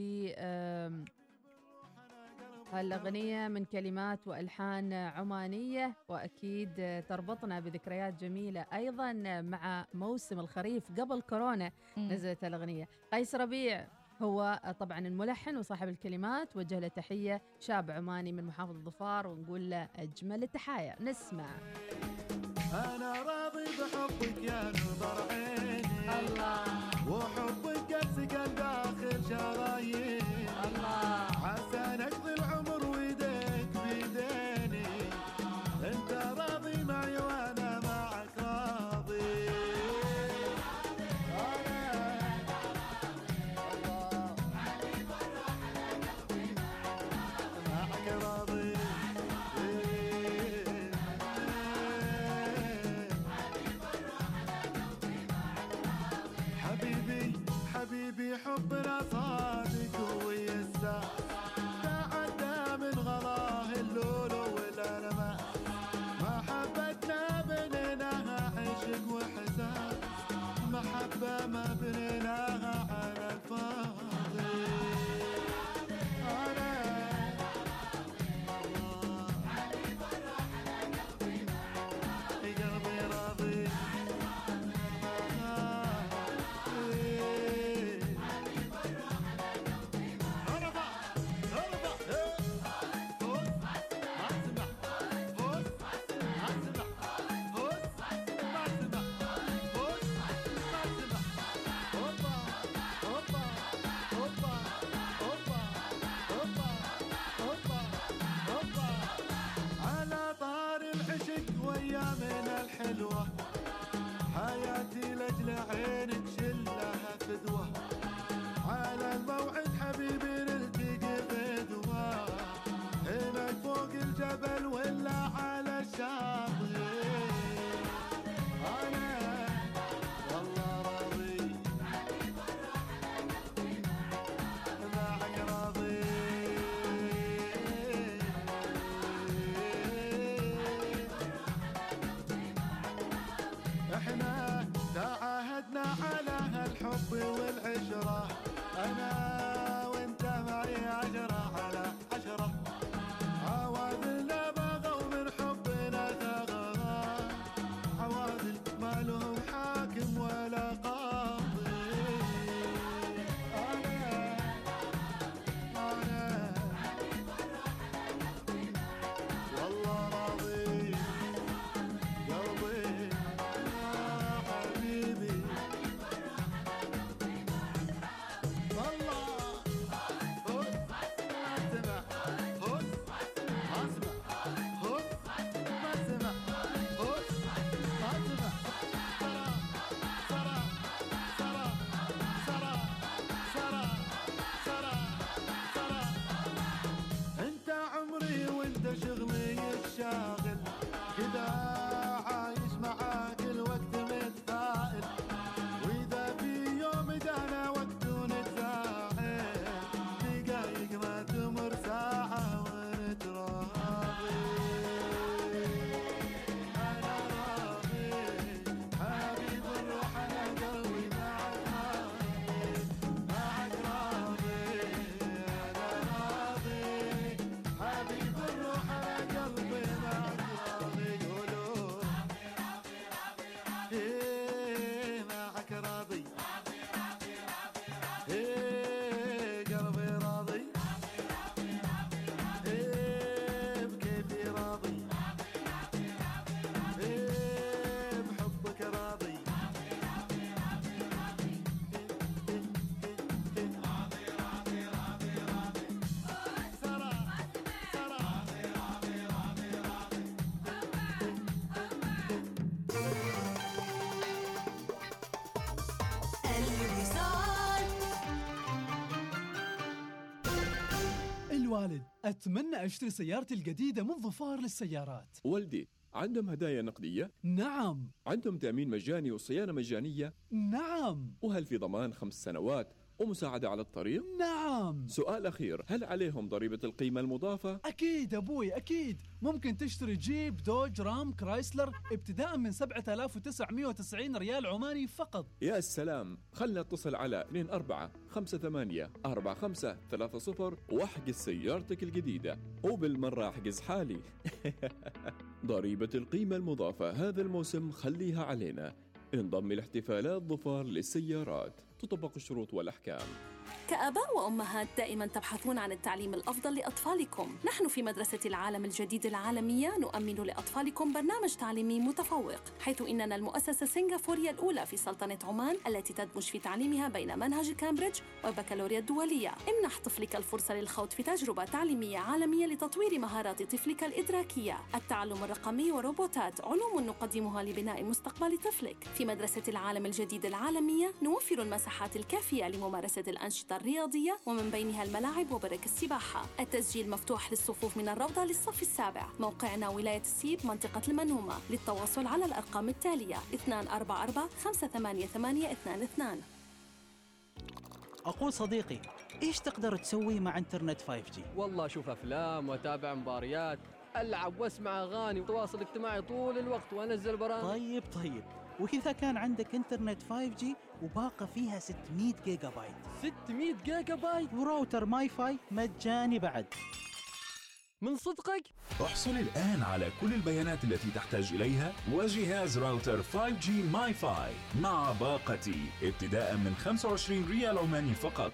هالأغنية من كلمات وألحان عمانية وأكيد تربطنا بذكريات جميلة أيضا مع موسم الخريف قبل كورونا. نزلت الأغنية قيس ربيع هو طبعا الملحن وصاحب الكلمات وجه له تحية شاب عماني من محافظة ظفار ونقول له أجمل التحايا. نسمع. أنا راضي بحبك يا نظر عيني. الله. الوالد أتمنى أشتري سيارتي الجديدة من ظفار للسيارات والدي عندهم هدايا نقدية؟ نعم عندهم تأمين مجاني وصيانة مجانية؟ نعم وهل في ضمان خمس سنوات ومساعدة على الطريق؟ نعم. سؤال أخير هل عليهم ضريبة القيمة المضافة؟ أكيد أبوي أكيد. ممكن تشتري جيب دوج رام كرايسلر ابتداء من 7990 ريال عماني فقط. يا سلام. خلنا اتصل على 24 58 45 30 واحجز سيارتك الجديدة. وبالمرة احجز حالي ضريبة القيمة المضافة. هذا الموسم خليها علينا. انضم لاحتفالات ظفار للسيارات. تطبق الشروط والأحكام. كآباء وأمهات دائما تبحثون عن التعليم الأفضل لأطفالكم. نحن في مدرسة العالم الجديد العالمية نؤمن لأطفالكم برنامج تعليمي متفوق حيث إننا المؤسسة السنغافورية الأولى في سلطنة عمان التي تدمج في تعليمها بين منهج كامبريدج والبكالوريا الدولية. امنح طفلك الفرصة للخوض في تجربة تعليمية عالمية لتطوير مهارات طفلك الإدراكية. التعلم الرقمي وروبوتات علوم نقدمها لبناء مستقبل طفلك. في مدرسة العالم الجديد العالمية نوفر المساحات الكافية لممارسة الأنشطة الرياضية ومن بينها الملاعب وبرك السباحة. التسجيل مفتوح للصفوف من الروضة للصف السابع. موقعنا ولاية السيب منطقة المنهومة. للتواصل على الأرقام التالية 244 588 22 أقول صديقي إيش تقدر تسوي مع إنترنت 5G؟ والله أشوف أفلام وأتابع مباريات ألعب وأسمع أغاني وتواصل اجتماعي طول الوقت وأنزل برامج. طيب طيب. وإذا كان عندك إنترنت 5G وباقة فيها 600 جيجا بايت 600 جيجا بايت و router MiFi مجاني بعد. من صدقك؟ احصل الآن على كل البيانات التي تحتاج إليها وجهاز راوتر 5G ماي فاي مع باقتي ابتداء من 25 ريال عماني فقط.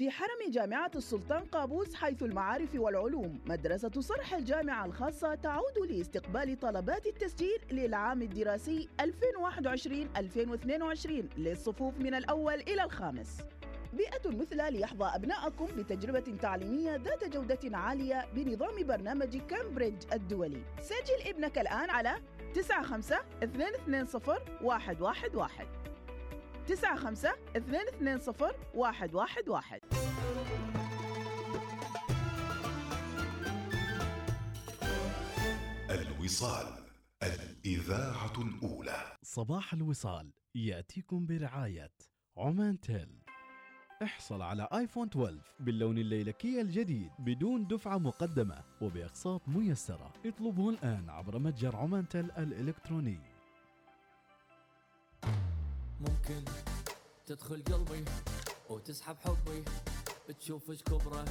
في حرم جامعة السلطان قابوس حيث المعارف والعلوم مدرسة صرح الجامعة الخاصة تعود لاستقبال طلبات التسجيل للعام الدراسي 2021-2022 للصفوف من الأول إلى الخامس. بيئة مثلى ليحظى أبنائكم بتجربة تعليمية ذات جودة عالية بنظام برنامج كامبريدج الدولي. سجل ابنك الآن على 95 220 111 95 220 111 الوصال الإذاعة الأولى. صباح الوصال يأتيكم برعاية عمان تيل. احصل على آيفون 12 باللون الليلكي الجديد بدون دفعة مقدمة وبأقساط ميسرة. اطلبه الآن عبر متجر عمان تيل الإلكتروني. ممكن تدخل قلبي وتسحب حبي تشوف إيش كبره.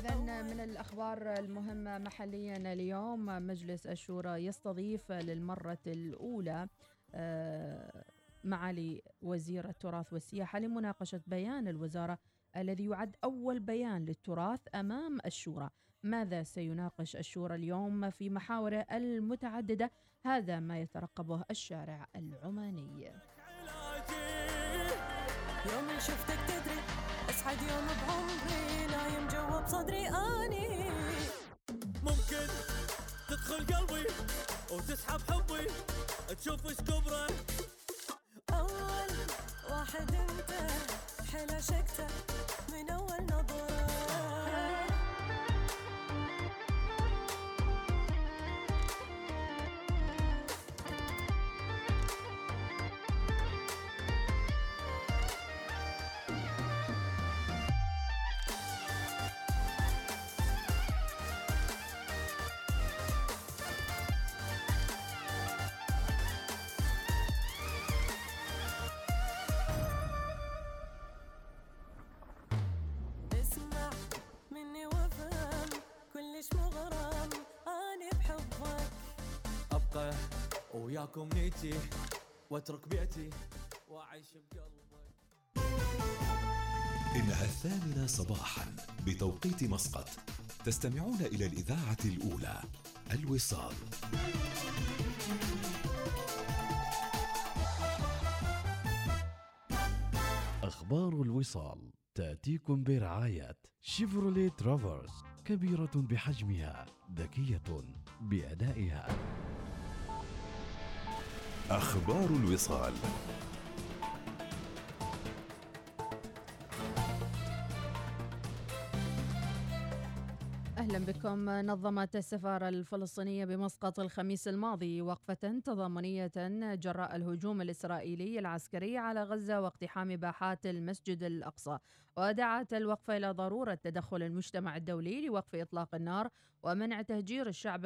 إذا من الأخبار المهمة محليا اليوم مجلس الشورى يستضيف للمرة الأولى آه، معالي وزير التراث والسياحة لمناقشة بيان الوزارة الذي يعد أول بيان للتراث أمام الشورى. ماذا سيناقش الشورى اليوم في محاوره المتعددة؟ هذا ما يترقبه الشارع العماني. يوم شفتك تدري أسعد يوم بعمري نايم جوا بصدري أني. ممكن تدخل قلبي وتسحب حبي تشوف إيش كبره. أول واحد أنت حلا شكته وياكم نيتي وأترك بيتي وأعيش بقلبك إنها الثامنة صباحا بتوقيت مسقط. تستمعون إلى الإذاعة الأولى الوصال. أخبار الوصال تأتيكم برعاية شيفروليه ترافرس كبيرة بحجمها ذكية بأدائها. أخبار الوصال. أهلا بكم. نظمت السفارة الفلسطينية بمسقط الخميس الماضي وقفة تضامنية جراء الهجوم الإسرائيلي العسكري على غزة واقتحام باحات المسجد الأقصى ودعت الوقفة إلى ضرورة تدخل المجتمع الدولي لوقف إطلاق النار ومنع تهجير الشعب